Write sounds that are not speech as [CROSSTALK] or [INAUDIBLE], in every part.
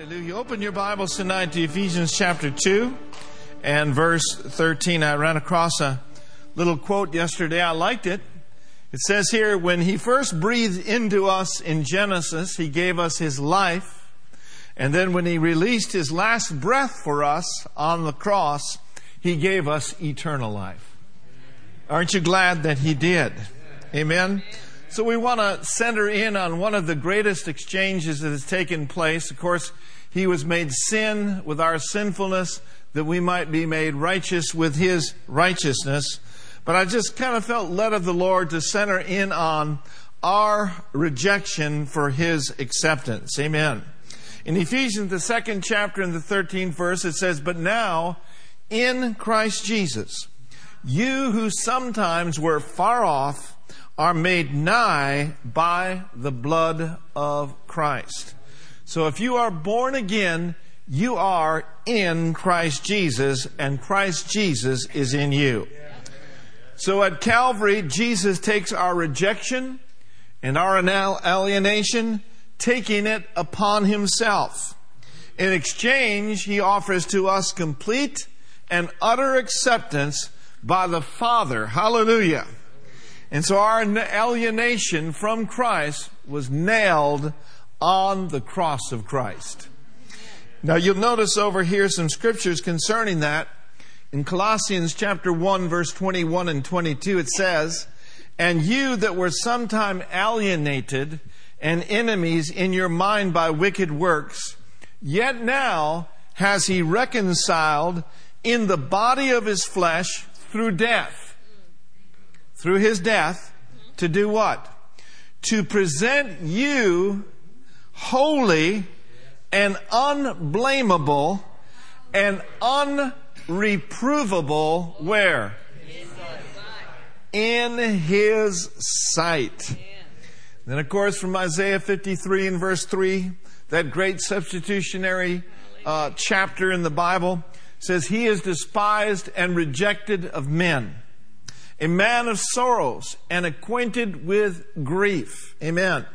Hallelujah. Open your Bibles tonight to Ephesians chapter 2 and verse 13. I ran across a little quote yesterday. I liked it. It says here, when he first breathed into us in Genesis, he gave us his life. And then when he released his last breath for us on the cross, he gave us eternal life. Aren't you glad that he did? Amen. So we want to center in on one of the greatest exchanges that has taken place. Of course, he was made sin with our sinfulness that we might be made righteous with his righteousness. But I just kind of felt led of the Lord to center in on our rejection for his acceptance. Amen. In Ephesians, the second chapter and the 13th verse, it says, But now, in Christ Jesus, you who sometimes were far off, are made nigh by the blood of Christ. So if you are born again, you are in Christ Jesus, and Christ Jesus is in you. So at Calvary, Jesus takes our rejection and our alienation, taking it upon himself. In exchange, he offers to us complete and utter acceptance by the Father. Hallelujah. And so our alienation from Christ was nailed on the cross of Christ. Now you'll notice over here some scriptures concerning that. In Colossians chapter 1 verse 21 and 22 it says, And you that were sometime alienated and enemies in your mind by wicked works, yet now has he reconciled in the body of his flesh through death through his death to do what? To present you holy and unblameable and unreprovable where? In his sight. Then, of course, from Isaiah 53 and verse 3, that great substitutionary uh, chapter in the Bible says, He is despised and rejected of men a man of sorrows and acquainted with grief. Amen.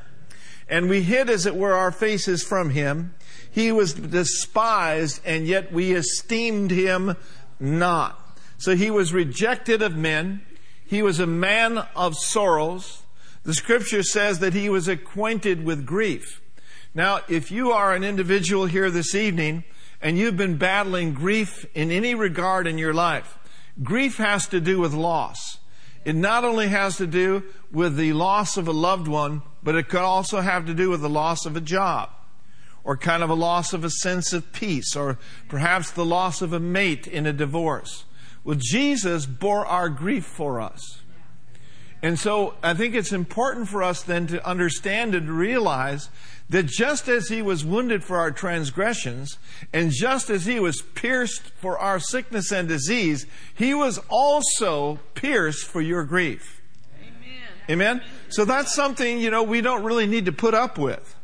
And we hid, as it were, our faces from him. He was despised, and yet we esteemed him not. So he was rejected of men. He was a man of sorrows. The scripture says that he was acquainted with grief. Now, if you are an individual here this evening and you've been battling grief in any regard in your life, Grief has to do with loss. It not only has to do with the loss of a loved one, but it could also have to do with the loss of a job, or kind of a loss of a sense of peace, or perhaps the loss of a mate in a divorce. Well, Jesus bore our grief for us. And so I think it's important for us then to understand and realize that just as he was wounded for our transgressions, and just as he was pierced for our sickness and disease, he was also pierced for your grief. Amen? Amen? So that's something, you know, we don't really need to put up with.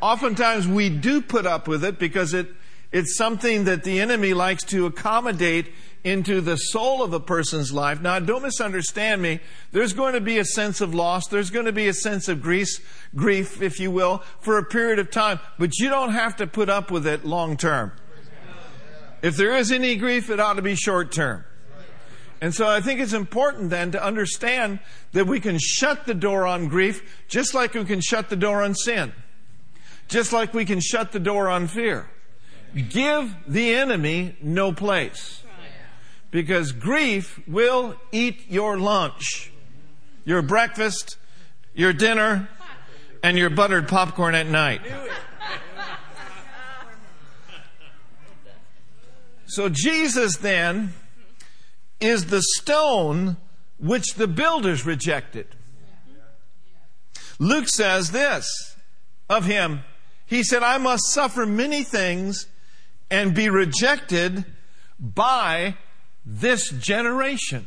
Oftentimes we do put up with it because it, it's something that the enemy likes to accommodate into the soul of a person's life. Now, don't misunderstand me. There's going to be a sense of loss. There's going to be a sense of grief, grief, if you will, for a period of time. But you don't have to put up with it long term. If there is any grief, it ought to be short term. And so I think it's important then to understand that we can shut the door on grief just like we can shut the door on sin. Just like we can shut the door on fear. Give the enemy no place because grief will eat your lunch, your breakfast, your dinner, and your buttered popcorn at night. So Jesus then is the stone which the builders rejected. Luke says this of him. He said, I must suffer many things and be rejected by this generation.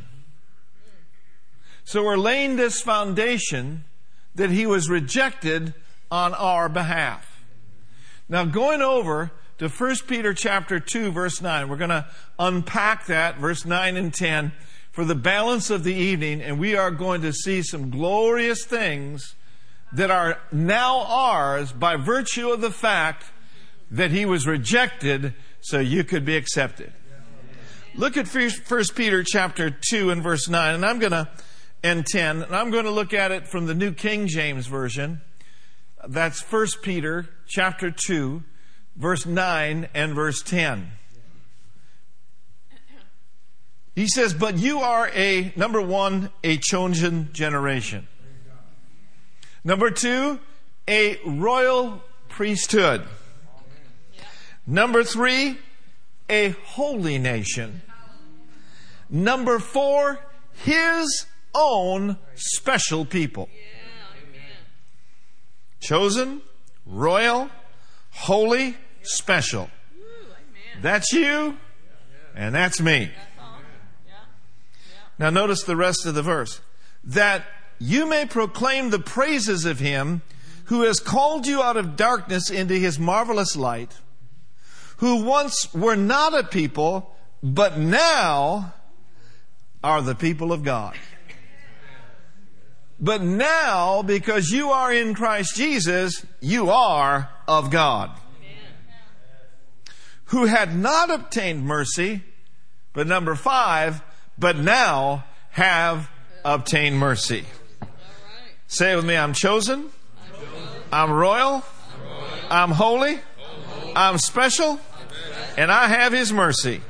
So we're laying this foundation that he was rejected on our behalf. Now going over to 1 Peter chapter 2 verse 9, we're going to unpack that verse 9 and 10 for the balance of the evening and we are going to see some glorious things that are now ours by virtue of the fact that he was rejected so you could be accepted. Look at First Peter chapter 2 and verse 9, and I'm going to, and 10, and I'm going to look at it from the New King James Version. That's First Peter chapter 2, verse 9 and verse 10. He says, But you are a, number one, a chosen generation. Number two, a royal priesthood. Number three, a holy nation. Number four, his own special people. Chosen, royal, holy, special. That's you, and that's me. Now notice the rest of the verse. That you may proclaim the praises of him who has called you out of darkness into his marvelous light, who once were not a people, but now are the people of God. But now, because you are in Christ Jesus, you are of God. Who had not obtained mercy, but number five, but now have obtained mercy. Say it with me I'm chosen, I'm royal, I'm holy, I'm special, and I have His mercy.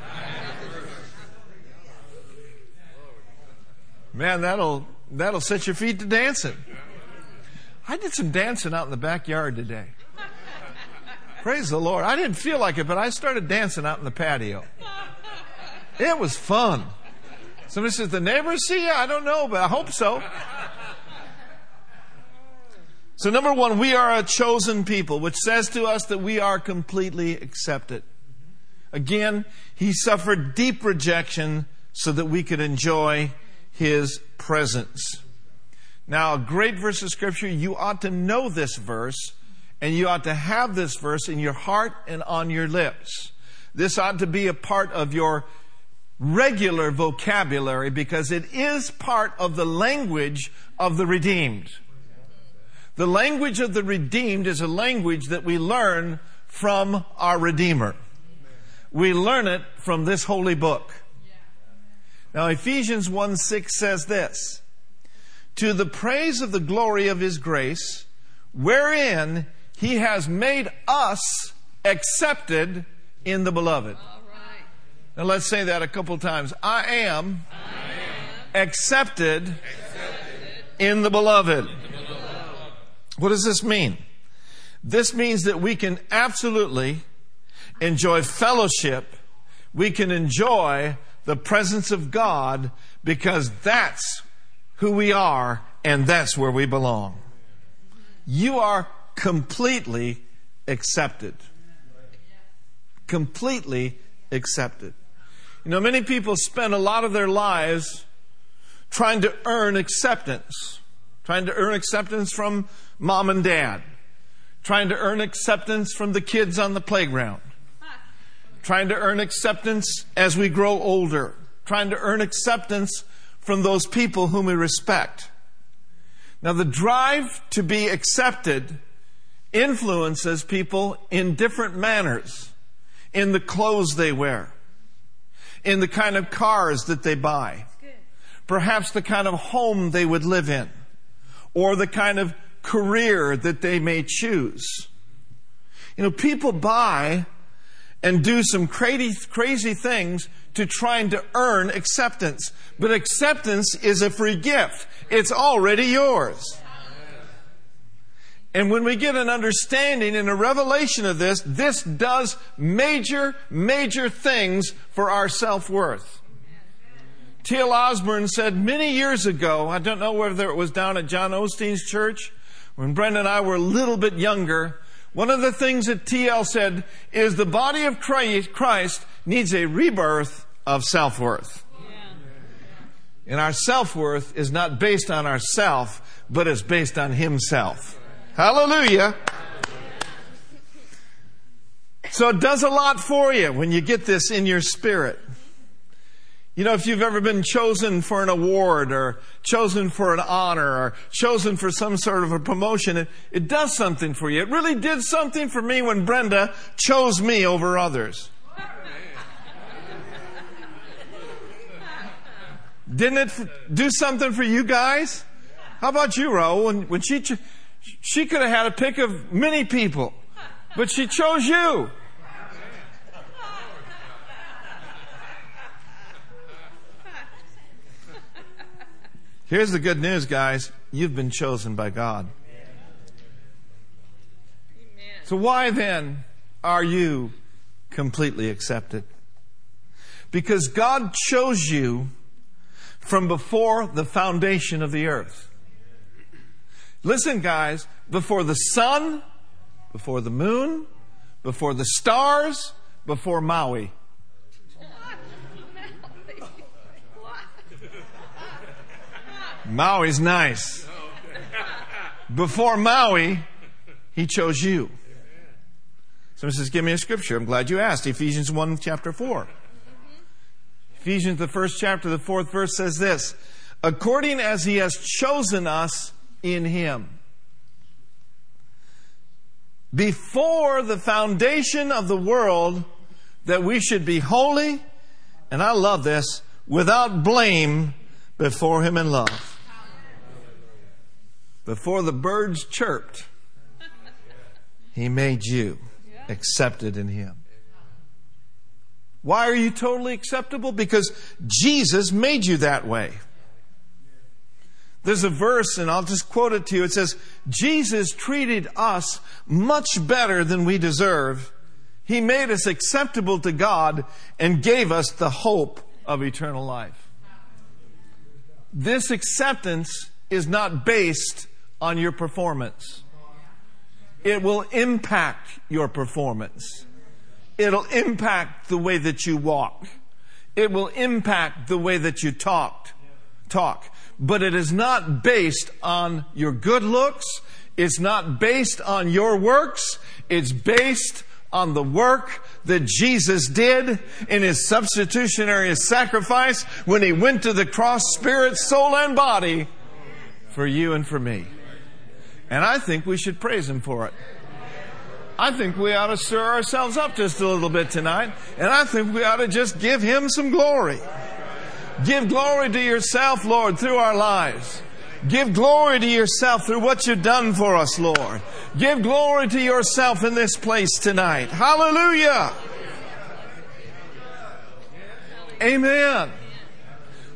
Man, that'll that'll set your feet to dancing. I did some dancing out in the backyard today. Praise the Lord. I didn't feel like it, but I started dancing out in the patio. It was fun. Somebody says, the neighbors see you? I don't know, but I hope so. So, number one, we are a chosen people, which says to us that we are completely accepted. Again, he suffered deep rejection so that we could enjoy his presence. Now, a great verse of scripture, you ought to know this verse, and you ought to have this verse in your heart and on your lips. This ought to be a part of your regular vocabulary because it is part of the language of the redeemed. The language of the redeemed is a language that we learn from our Redeemer. We learn it from this holy book. Now, Ephesians 1 6 says this To the praise of the glory of his grace, wherein he has made us accepted in the beloved. Now let's say that a couple times. I am, I am accepted, accepted, in the beloved. What does this mean? This means that we can absolutely enjoy fellowship. We can enjoy the presence of God because that's who we are and that's where we belong. You are completely accepted. Completely accepted. You know, many people spend a lot of their lives trying to earn acceptance, trying to earn acceptance from mom and dad, trying to earn acceptance from the kids on the playground, trying to earn acceptance as we grow older, trying to earn acceptance from those people whom we respect. Now, the drive to be accepted influences people in different manners in the clothes they wear in the kind of cars that they buy, perhaps the kind of home they would live in, or the kind of career that they may choose. You know, people buy and do some crazy, crazy things to trying to earn acceptance. But acceptance is a free gift. It's already yours. And when we get an understanding and a revelation of this, this does major, major things for our self worth. T.L. Osborn said many years ago, I don't know whether it was down at John Osteen's church, when Brenda and I were a little bit younger, one of the things that T.L. said is the body of Christ needs a rebirth of self worth. And our self worth is not based on ourself, but is based on Himself. Hallelujah. So it does a lot for you when you get this in your spirit. You know, if you've ever been chosen for an award or chosen for an honor or chosen for some sort of a promotion, it, it does something for you. It really did something for me when Brenda chose me over others. Didn't it do something for you guys? How about you, Ro? When, when she, ch- she could have had a pick of many people, but she chose you. Here's the good news, guys. You've been chosen by God. So why then are you completely accepted? Because God chose you from before the foundation of the earth. Listen, guys, before the sun, before the moon, before the stars, before Maui. Maui's nice. Before Maui, he chose you. Someone says, Give me a scripture. I'm glad you asked. Ephesians 1, chapter 4. Ephesians, the first chapter, the fourth verse says this according as he has chosen us in him. Before the foundation of the world, that we should be holy, and I love this, without blame before him in love. Before the birds chirped, he made you accepted in him. Why are you totally acceptable? Because Jesus made you that way. There's a verse, and I'll just quote it to you. It says, Jesus treated us much better than we deserve. He made us acceptable to God and gave us the hope of eternal life. This acceptance is not based on your performance. It will impact your performance. It'll impact the way that you walk. It will impact the way that you talk. Talk. But it is not based on your good looks. It's not based on your works. It's based on the work that Jesus did in his substitutionary sacrifice when he went to the cross, spirit, soul, and body for you and for me. And I think we should praise him for it. I think we ought to stir ourselves up just a little bit tonight. And I think we ought to just give Him some glory. Give glory to yourself, Lord, through our lives. Give glory to yourself through what you've done for us, Lord. Give glory to yourself in this place tonight. Hallelujah. Amen.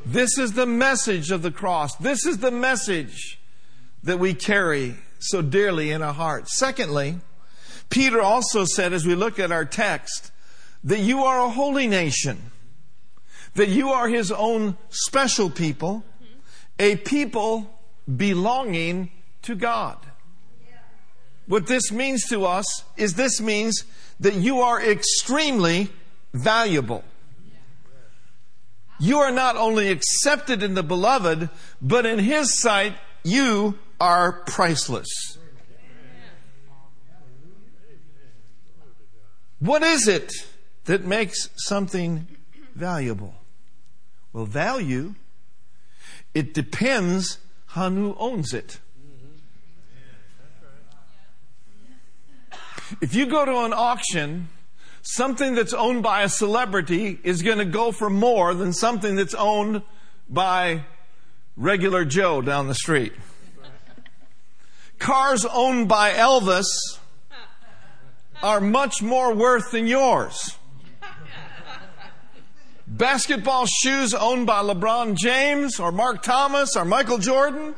This is the message of the cross. This is the message that we carry so dearly in our hearts. Secondly, Peter also said, as we look at our text, that you are a holy nation, that you are his own special people, a people belonging to God. What this means to us is this means that you are extremely valuable. You are not only accepted in the beloved, but in his sight, you are priceless. What is it that makes something valuable? Well, value, it depends on who owns it. If you go to an auction, something that's owned by a celebrity is going to go for more than something that's owned by regular Joe down the street. Cars owned by Elvis are much more worth than yours. Basketball shoes owned by LeBron James or Mark Thomas or Michael Jordan.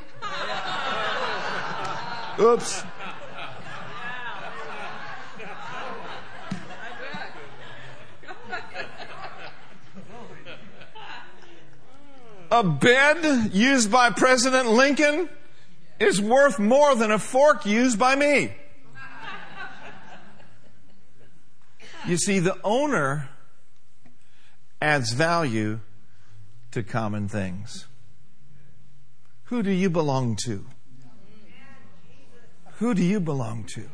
Oops. A bed used by President Lincoln is worth more than a fork used by me. You see, the owner adds value to common things. Who do you belong to? Who do you belong to?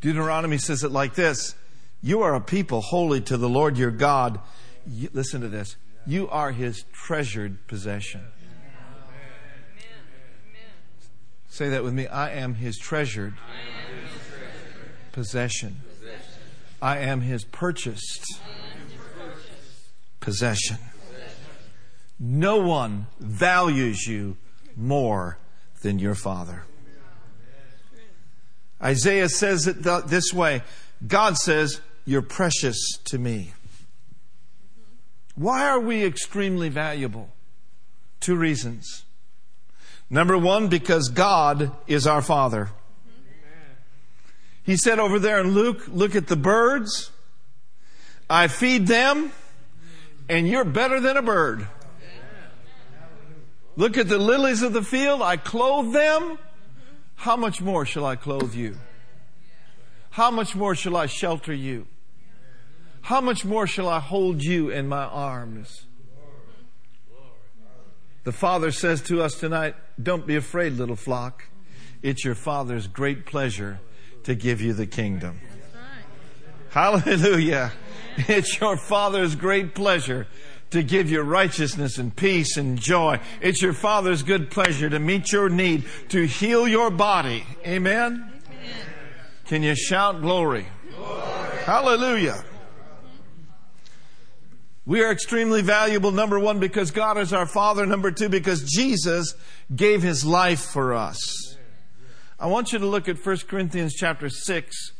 Deuteronomy says it like this You are a people holy to the Lord your God. You, listen to this. You are his treasured possession. Say that with me. I am his treasured possession. I am his purchased possession. No one values you more than your father. Isaiah says it this way God says, You're precious to me. Why are we extremely valuable? Two reasons. Number one, because God is our Father. He said over there in Luke, look at the birds. I feed them, and you're better than a bird. Look at the lilies of the field. I clothe them. How much more shall I clothe you? How much more shall I shelter you? How much more shall I hold you in my arms? The Father says to us tonight, Don't be afraid, little flock. It's your Father's great pleasure to give you the kingdom. Hallelujah. It's your Father's great pleasure to give you righteousness and peace and joy. It's your Father's good pleasure to meet your need, to heal your body. Amen? Amen. Can you shout glory? glory? Hallelujah. We are extremely valuable, number one, because God is our Father. Number two, because Jesus gave His life for us. I want you to look at 1 Corinthians chapter 6,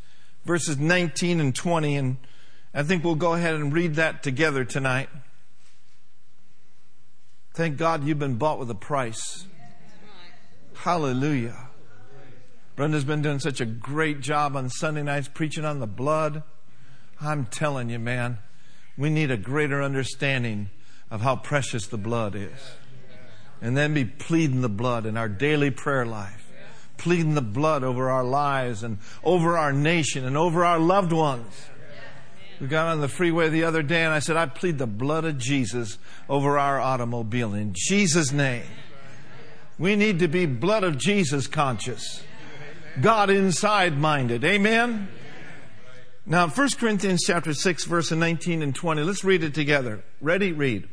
verses 19 and 20, and I think we'll go ahead and read that together tonight. Thank God you've been bought with a price. Hallelujah. Brenda's been doing such a great job on Sunday nights preaching on the blood. I'm telling you, man, we need a greater understanding of how precious the blood is. And then be pleading the blood in our daily prayer life, pleading the blood over our lives and over our nation and over our loved ones. We got on the freeway the other day and I said, I plead the blood of Jesus over our automobile in Jesus' name. We need to be blood of Jesus conscious, God inside minded. Amen. Now, 1 Corinthians chapter 6, verse 19 and 20. Let's read it together. Ready? Read.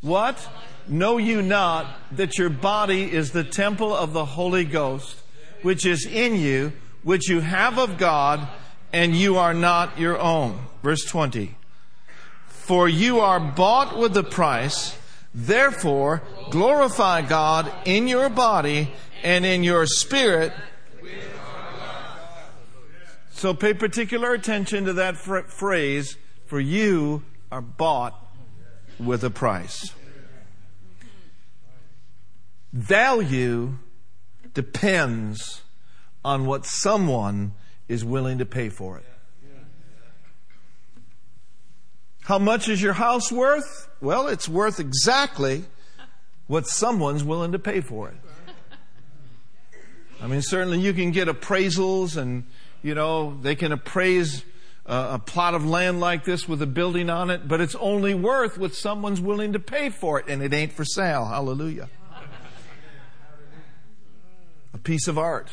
What? Know you not that your body is the temple of the Holy Ghost, which is in you, which you have of God, and you are not your own. Verse 20. For you are bought with a price, therefore glorify God in your body and in your spirit so pay particular attention to that fr- phrase, for you are bought with a price. Value depends on what someone is willing to pay for it. How much is your house worth? Well, it's worth exactly what someone's willing to pay for it. I mean, certainly you can get appraisals and you know, they can appraise a plot of land like this with a building on it, but it's only worth what someone's willing to pay for it, and it ain't for sale. Hallelujah. A piece of art,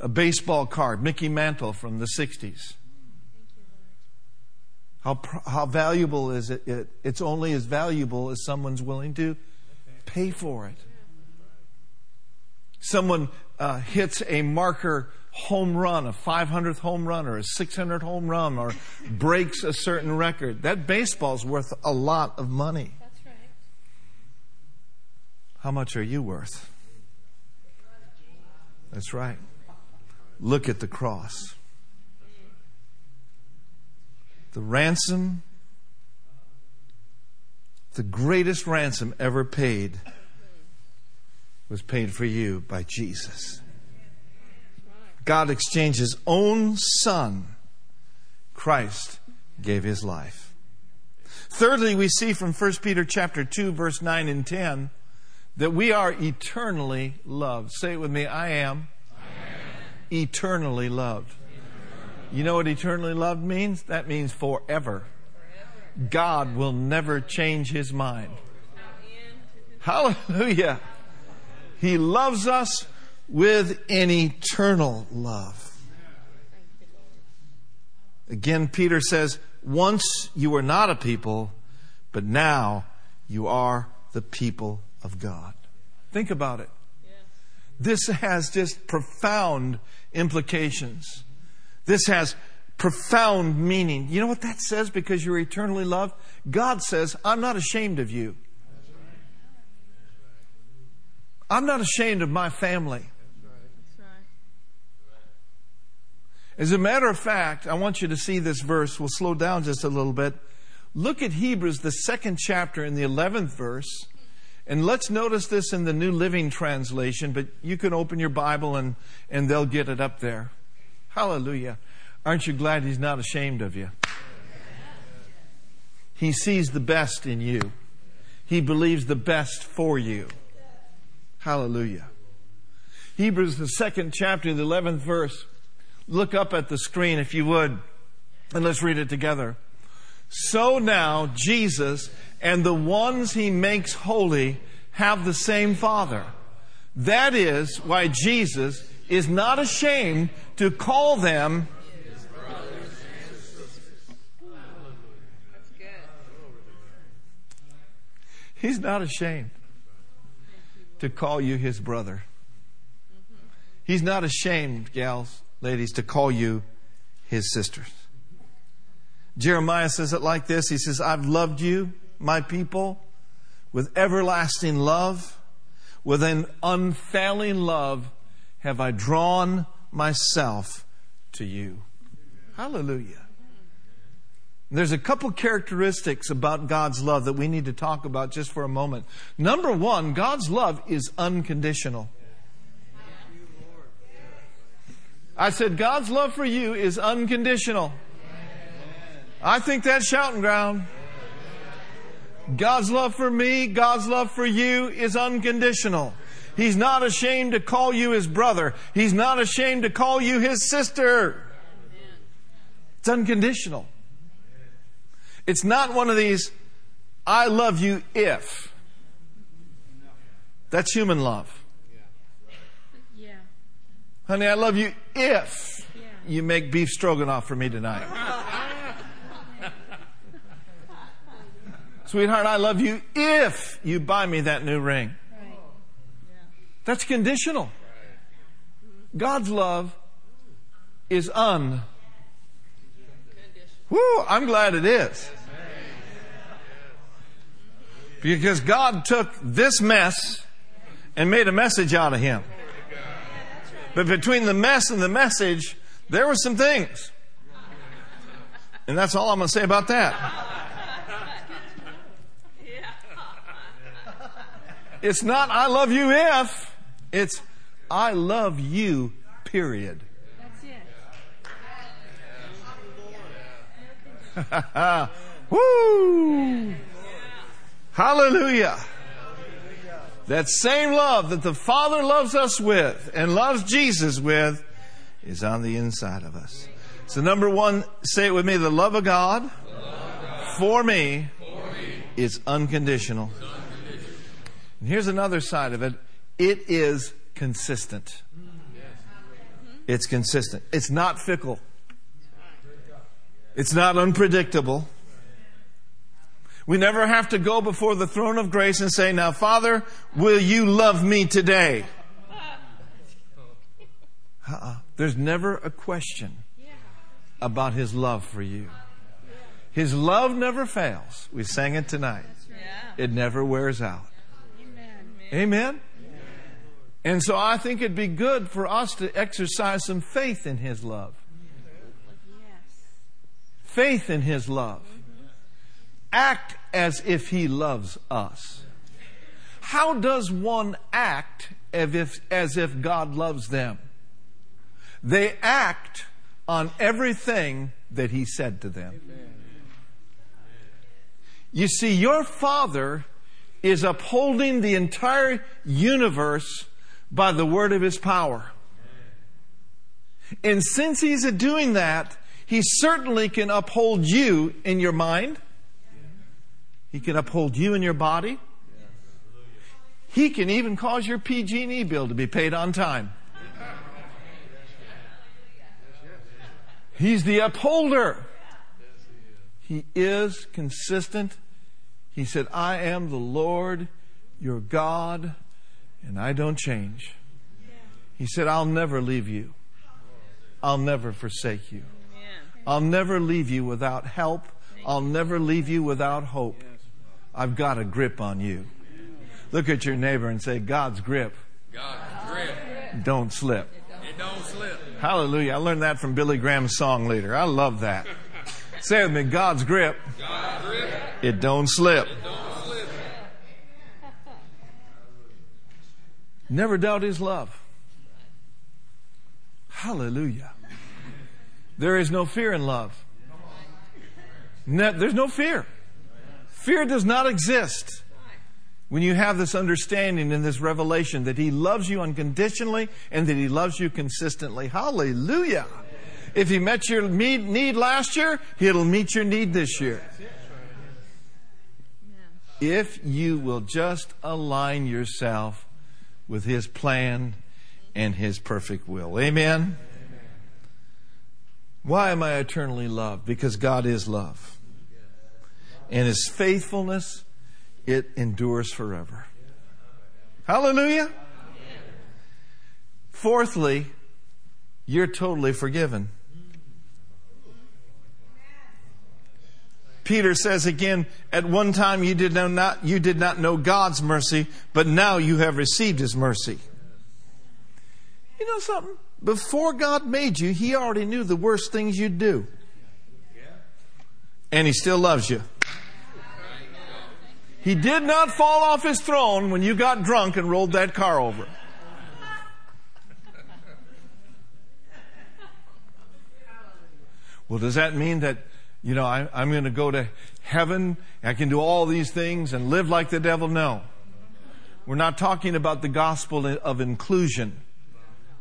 a baseball card, Mickey Mantle from the 60s. How, how valuable is it? it? It's only as valuable as someone's willing to pay for it. Someone uh, hits a marker home run, a 500th home run or a 600 home run or breaks a certain record, that baseball's worth a lot of money. That's right. How much are you worth? That's right. Look at the cross. The ransom, the greatest ransom ever paid was paid for you by Jesus. God exchanged his own son. Christ gave his life. Thirdly, we see from 1 Peter chapter 2 verse 9 and 10 that we are eternally loved. Say it with me, I am, I am. eternally loved. You know what eternally loved means? That means forever. God will never change his mind. Hallelujah. He loves us with an eternal love. Again, Peter says, Once you were not a people, but now you are the people of God. Think about it. This has just profound implications. This has profound meaning. You know what that says because you're eternally loved? God says, I'm not ashamed of you. I'm not ashamed of my family. As a matter of fact, I want you to see this verse. We'll slow down just a little bit. Look at Hebrews, the second chapter, in the 11th verse. And let's notice this in the New Living Translation, but you can open your Bible and, and they'll get it up there. Hallelujah. Aren't you glad He's not ashamed of you? He sees the best in you. He believes the best for you. Hallelujah. Hebrews, the second chapter, the 11th verse. Look up at the screen if you would, and let's read it together. So now Jesus and the ones he makes holy have the same Father. That is why Jesus is not ashamed to call them He's not ashamed to call you his brother. He's not ashamed, gals, ladies, to call you his sisters. Jeremiah says it like this He says, I've loved you, my people, with everlasting love. With an unfailing love have I drawn myself to you. Hallelujah. There's a couple characteristics about God's love that we need to talk about just for a moment. Number one, God's love is unconditional. I said, God's love for you is unconditional. I think that's shouting ground. God's love for me, God's love for you is unconditional. He's not ashamed to call you his brother. He's not ashamed to call you his sister. It's unconditional. It's not one of these, I love you if. That's human love. Yeah. Honey, I love you if yeah. you make beef stroganoff for me tonight. Sweetheart, I love you if you buy me that new ring. That's conditional. God's love is un. Woo, I'm glad it is. Because God took this mess and made a message out of him. But between the mess and the message, there were some things. And that's all I'm going to say about that. It's not I love you if, it's I love you, period. That's it. [LAUGHS] Woo! Hallelujah. That same love that the Father loves us with and loves Jesus with is on the inside of us. So number one, say it with me, the love of God, for me is unconditional. And here's another side of it it is consistent. It's consistent. It's not fickle. It's not unpredictable. We never have to go before the throne of grace and say, Now, Father, will you love me today? Uh-uh. There's never a question about His love for you. His love never fails. We sang it tonight. It never wears out. Amen? And so I think it'd be good for us to exercise some faith in His love. Faith in His love. Act as if He loves us. How does one act as if, as if God loves them? They act on everything that He said to them. You see, your Father is upholding the entire universe by the word of his power. And since he's doing that, he certainly can uphold you in your mind. He can uphold you in your body. He can even cause your PG&E bill to be paid on time. He's the upholder. He is consistent He said, I am the Lord your God, and I don't change. He said, I'll never leave you. I'll never forsake you. I'll never leave you without help. I'll never leave you without hope. I've got a grip on you. Look at your neighbor and say, God's grip. God's grip. Don't slip. It don't slip. Hallelujah. I learned that from Billy Graham's song leader. I love that. Say with me, God's grip. God's grip. It don't slip. It don't slip. Never doubt his love. Hallelujah. There is no fear in love. No, there's no fear. Fear does not exist. When you have this understanding and this revelation that He loves you unconditionally and that He loves you consistently. Hallelujah. If He met your need last year, He'll meet your need this year. If you will just align yourself with His plan and His perfect will. Amen. Why am I eternally loved? Because God is love. And His faithfulness it endures forever. Hallelujah. Fourthly, you're totally forgiven. Peter says again, at one time you did not, you did not know God's mercy, but now you have received his mercy. You know something? Before God made you, he already knew the worst things you'd do. And he still loves you. He did not fall off his throne when you got drunk and rolled that car over. Well, does that mean that, you know, I, am going to go to heaven, I can do all these things and live like the devil? No. We're not talking about the gospel of inclusion,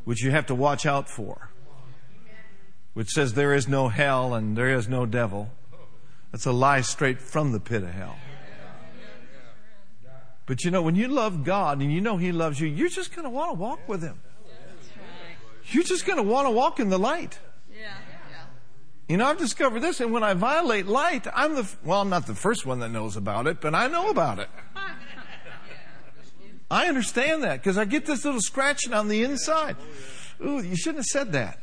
which you have to watch out for, which says there is no hell and there is no devil. That's a lie straight from the pit of hell. But you know, when you love God and you know He loves you, you're just going to want to walk with Him. You're just going to want to walk in the light. You know, I've discovered this, and when I violate light, I'm the, well, I'm not the first one that knows about it, but I know about it. I understand that because I get this little scratching on the inside. Ooh, you shouldn't have said that.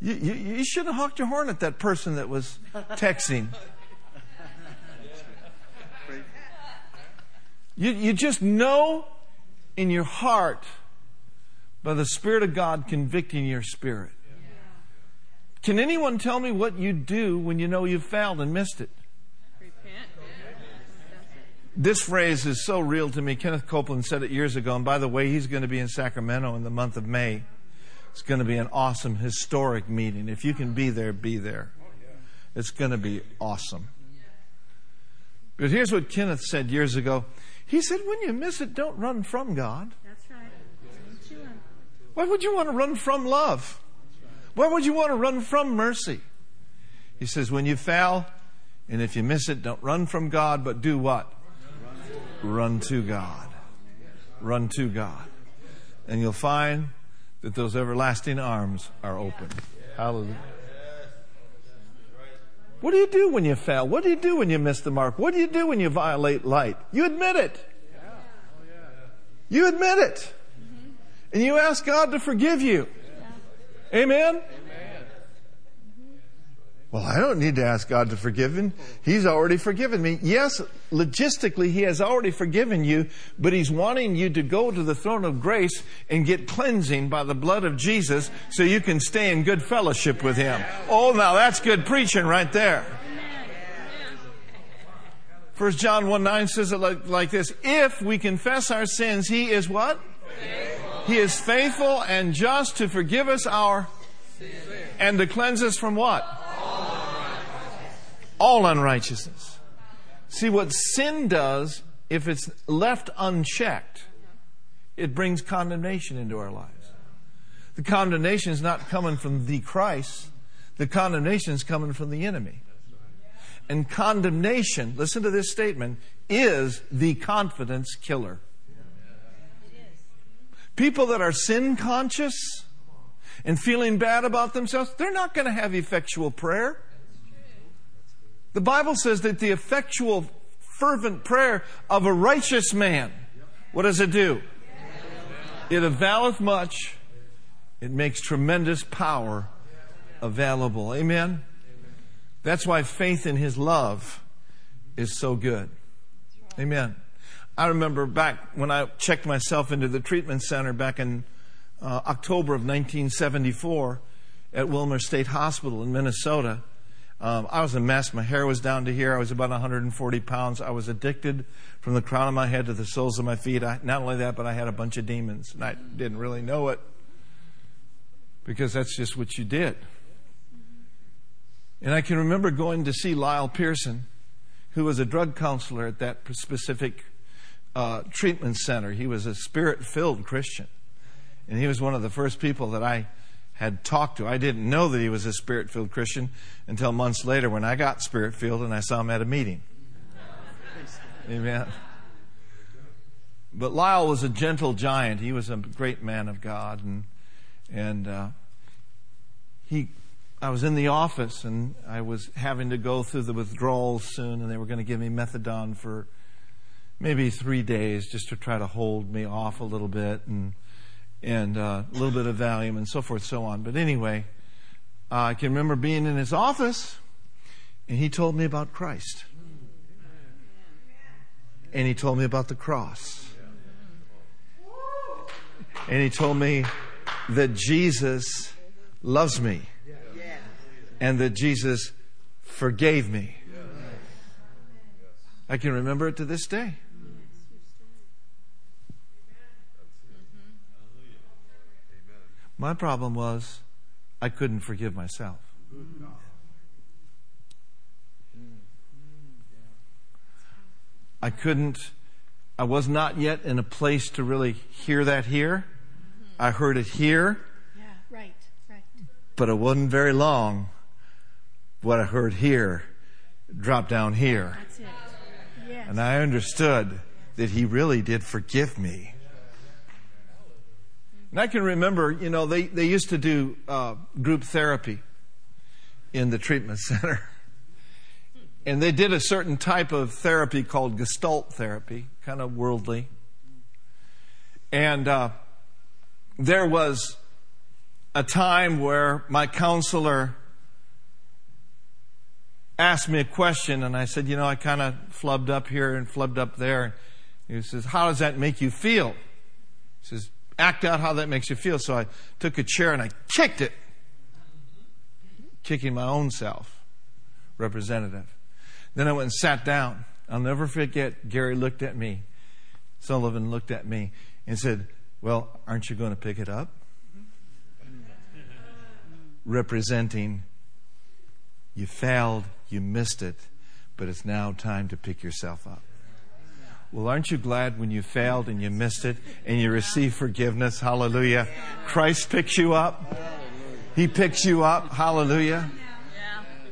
You, you, you shouldn't have honked your horn at that person that was texting. You, you just know in your heart by the Spirit of God convicting your spirit. Can anyone tell me what you do when you know you've failed and missed it? This phrase is so real to me. Kenneth Copeland said it years ago, and by the way, he's going to be in Sacramento in the month of May. It's going to be an awesome, historic meeting. If you can be there, be there. It's going to be awesome. But here's what Kenneth said years ago. He said, when you miss it, don't run from God. That's right. Why would you want to run from love? Why would you want to run from mercy? He says, when you fail, and if you miss it, don't run from God, but do what? Run to God. Run to God. And you'll find that those everlasting arms are open. Hallelujah. What do you do when you fail? What do you do when you miss the mark? What do you do when you violate light? You admit it. You admit it. And you ask God to forgive you. Amen? Well, I don't need to ask God to forgive him. He's already forgiven me. Yes, logistically, He has already forgiven you, but He's wanting you to go to the throne of grace and get cleansing by the blood of Jesus so you can stay in good fellowship with Him. Oh, now that's good preaching right there. First John 1 9 says it like, like this If we confess our sins, He is what? Faithful. He is faithful and just to forgive us our sins and to cleanse us from what? All unrighteousness. See, what sin does, if it's left unchecked, it brings condemnation into our lives. The condemnation is not coming from the Christ, the condemnation is coming from the enemy. And condemnation, listen to this statement, is the confidence killer. People that are sin conscious and feeling bad about themselves, they're not going to have effectual prayer. The Bible says that the effectual, fervent prayer of a righteous man, what does it do? It availeth much. It makes tremendous power available. Amen? That's why faith in His love is so good. Amen. I remember back when I checked myself into the treatment center back in uh, October of 1974 at Willmar State Hospital in Minnesota. Um, I was a mess. My hair was down to here. I was about 140 pounds. I was addicted from the crown of my head to the soles of my feet. I, not only that, but I had a bunch of demons, and I didn't really know it because that's just what you did. And I can remember going to see Lyle Pearson, who was a drug counselor at that specific uh, treatment center. He was a spirit filled Christian. And he was one of the first people that I had talked to. I didn't know that he was a spirit filled Christian until months later when I got spirit filled and I saw him at a meeting. Amen. But Lyle was a gentle giant. He was a great man of God, and and uh, he. I was in the office and I was having to go through the withdrawals soon, and they were going to give me methadone for maybe three days just to try to hold me off a little bit and and uh, a little bit of Valium and so forth, so on. But anyway, uh, I can remember being in his office, and he told me about Christ, and he told me about the cross, and he told me that Jesus loves me, and that Jesus forgave me. I can remember it to this day. My problem was I couldn't forgive myself. I couldn't, I was not yet in a place to really hear that here. I heard it here. Yeah, right, right. But it wasn't very long. What I heard here dropped down here. That's it. Yes. And I understood that He really did forgive me. And I can remember, you know, they, they used to do uh, group therapy in the treatment [LAUGHS] center. And they did a certain type of therapy called Gestalt therapy, kind of worldly. And uh, there was a time where my counselor asked me a question, and I said, You know, I kind of flubbed up here and flubbed up there. And He says, How does that make you feel? He says, Act out how that makes you feel. So I took a chair and I kicked it, kicking my own self, representative. Then I went and sat down. I'll never forget, Gary looked at me. Sullivan looked at me and said, Well, aren't you going to pick it up? Representing, you failed, you missed it, but it's now time to pick yourself up. Well, aren't you glad when you failed and you missed it and you receive forgiveness? Hallelujah. Christ picks you up. He picks you up. Hallelujah.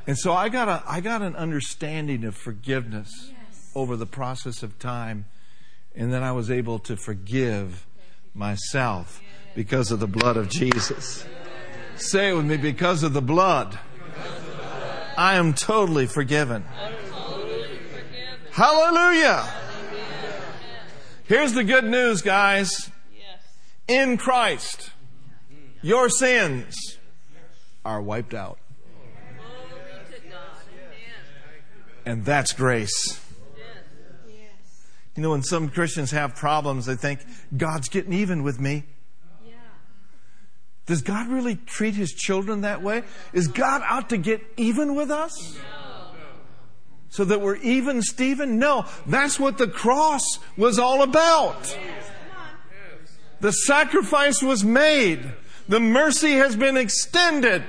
And so I got a I got an understanding of forgiveness over the process of time. And then I was able to forgive myself because of the blood of Jesus. Say it with me because of the blood. I am totally forgiven. Hallelujah. Here's the good news, guys. In Christ, your sins are wiped out. And that's grace. You know, when some Christians have problems, they think, God's getting even with me. Does God really treat his children that way? Is God out to get even with us? So that we're even, Stephen? No, that's what the cross was all about. The sacrifice was made. The mercy has been extended.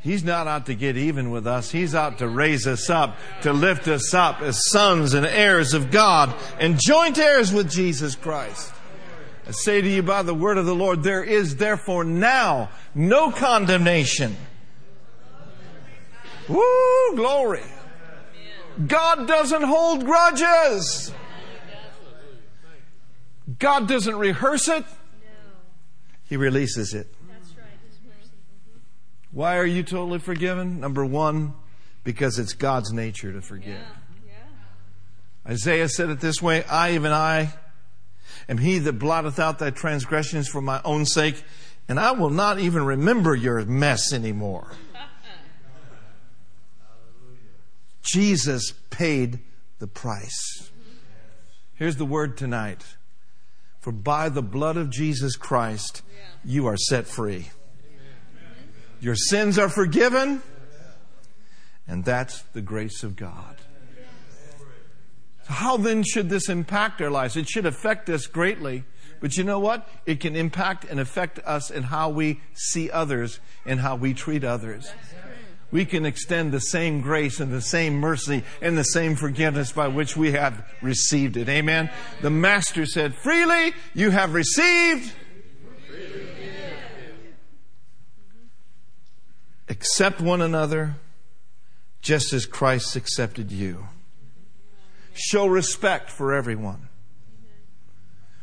He's not out to get even with us. He's out to raise us up, to lift us up as sons and heirs of God and joint heirs with Jesus Christ. I say to you by the word of the Lord, there is therefore now no condemnation. Woo, glory. God doesn't hold grudges. God doesn't rehearse it. He releases it. That's right. His mercy. Why are you totally forgiven? Number one, because it's God's nature to forgive. Isaiah said it this way I, even I, am he that blotteth out thy transgressions for my own sake, and I will not even remember your mess anymore. Jesus paid the price. Here's the word tonight. For by the blood of Jesus Christ, you are set free. Your sins are forgiven, and that's the grace of God. How then should this impact our lives? It should affect us greatly. But you know what? It can impact and affect us in how we see others and how we treat others. We can extend the same grace and the same mercy and the same forgiveness by which we have received it. Amen. The Master said, Freely you have received. Accept one another just as Christ accepted you. Show respect for everyone.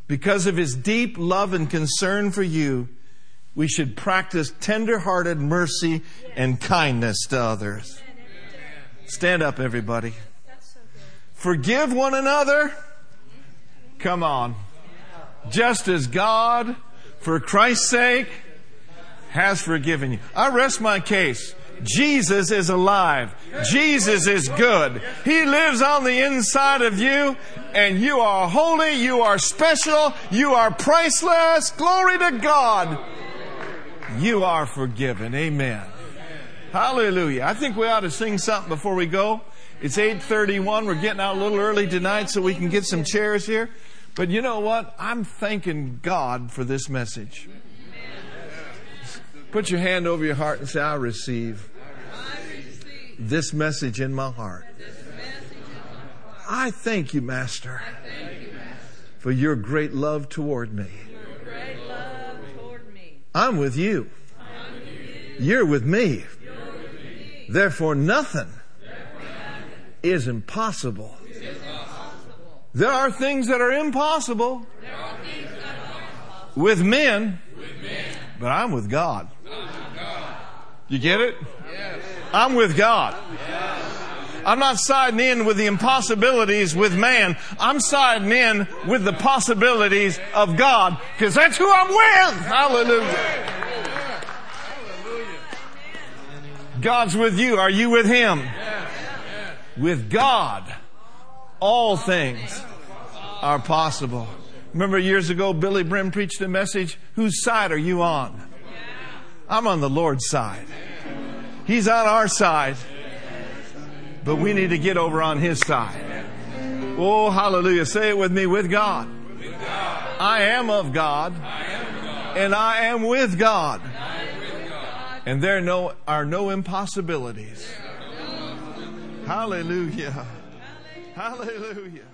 Because of his deep love and concern for you, we should practice tender-hearted mercy and kindness to others. Stand up, everybody. Forgive one another. Come on. Just as God, for Christ's sake, has forgiven you. I rest my case. Jesus is alive. Jesus is good. He lives on the inside of you, and you are holy, you are special, you are priceless. Glory to God. You are forgiven. Amen. Hallelujah. I think we ought to sing something before we go. It's 8:31. We're getting out a little early tonight so we can get some chairs here. But you know what? I'm thanking God for this message. Put your hand over your heart and say, I receive this message in my heart. I thank you, Master, for your great love toward me. I'm with you. You're with me. Therefore, nothing is impossible. There are things that are impossible with men, but I'm with God. You get it? I'm with God. I'm not siding in with the impossibilities with man. I'm siding in with the possibilities of God because that's who I'm with. Hallelujah. God's with you. Are you with Him? With God, all things are possible. Remember years ago, Billye Brim preached a message. Whose side are you on? I'm on the Lord's side. He's on our side. But we need to get over on His side. Oh, hallelujah. Say it with me with God. I am of God. And I am with God. And there no, are no impossibilities. Hallelujah. Hallelujah.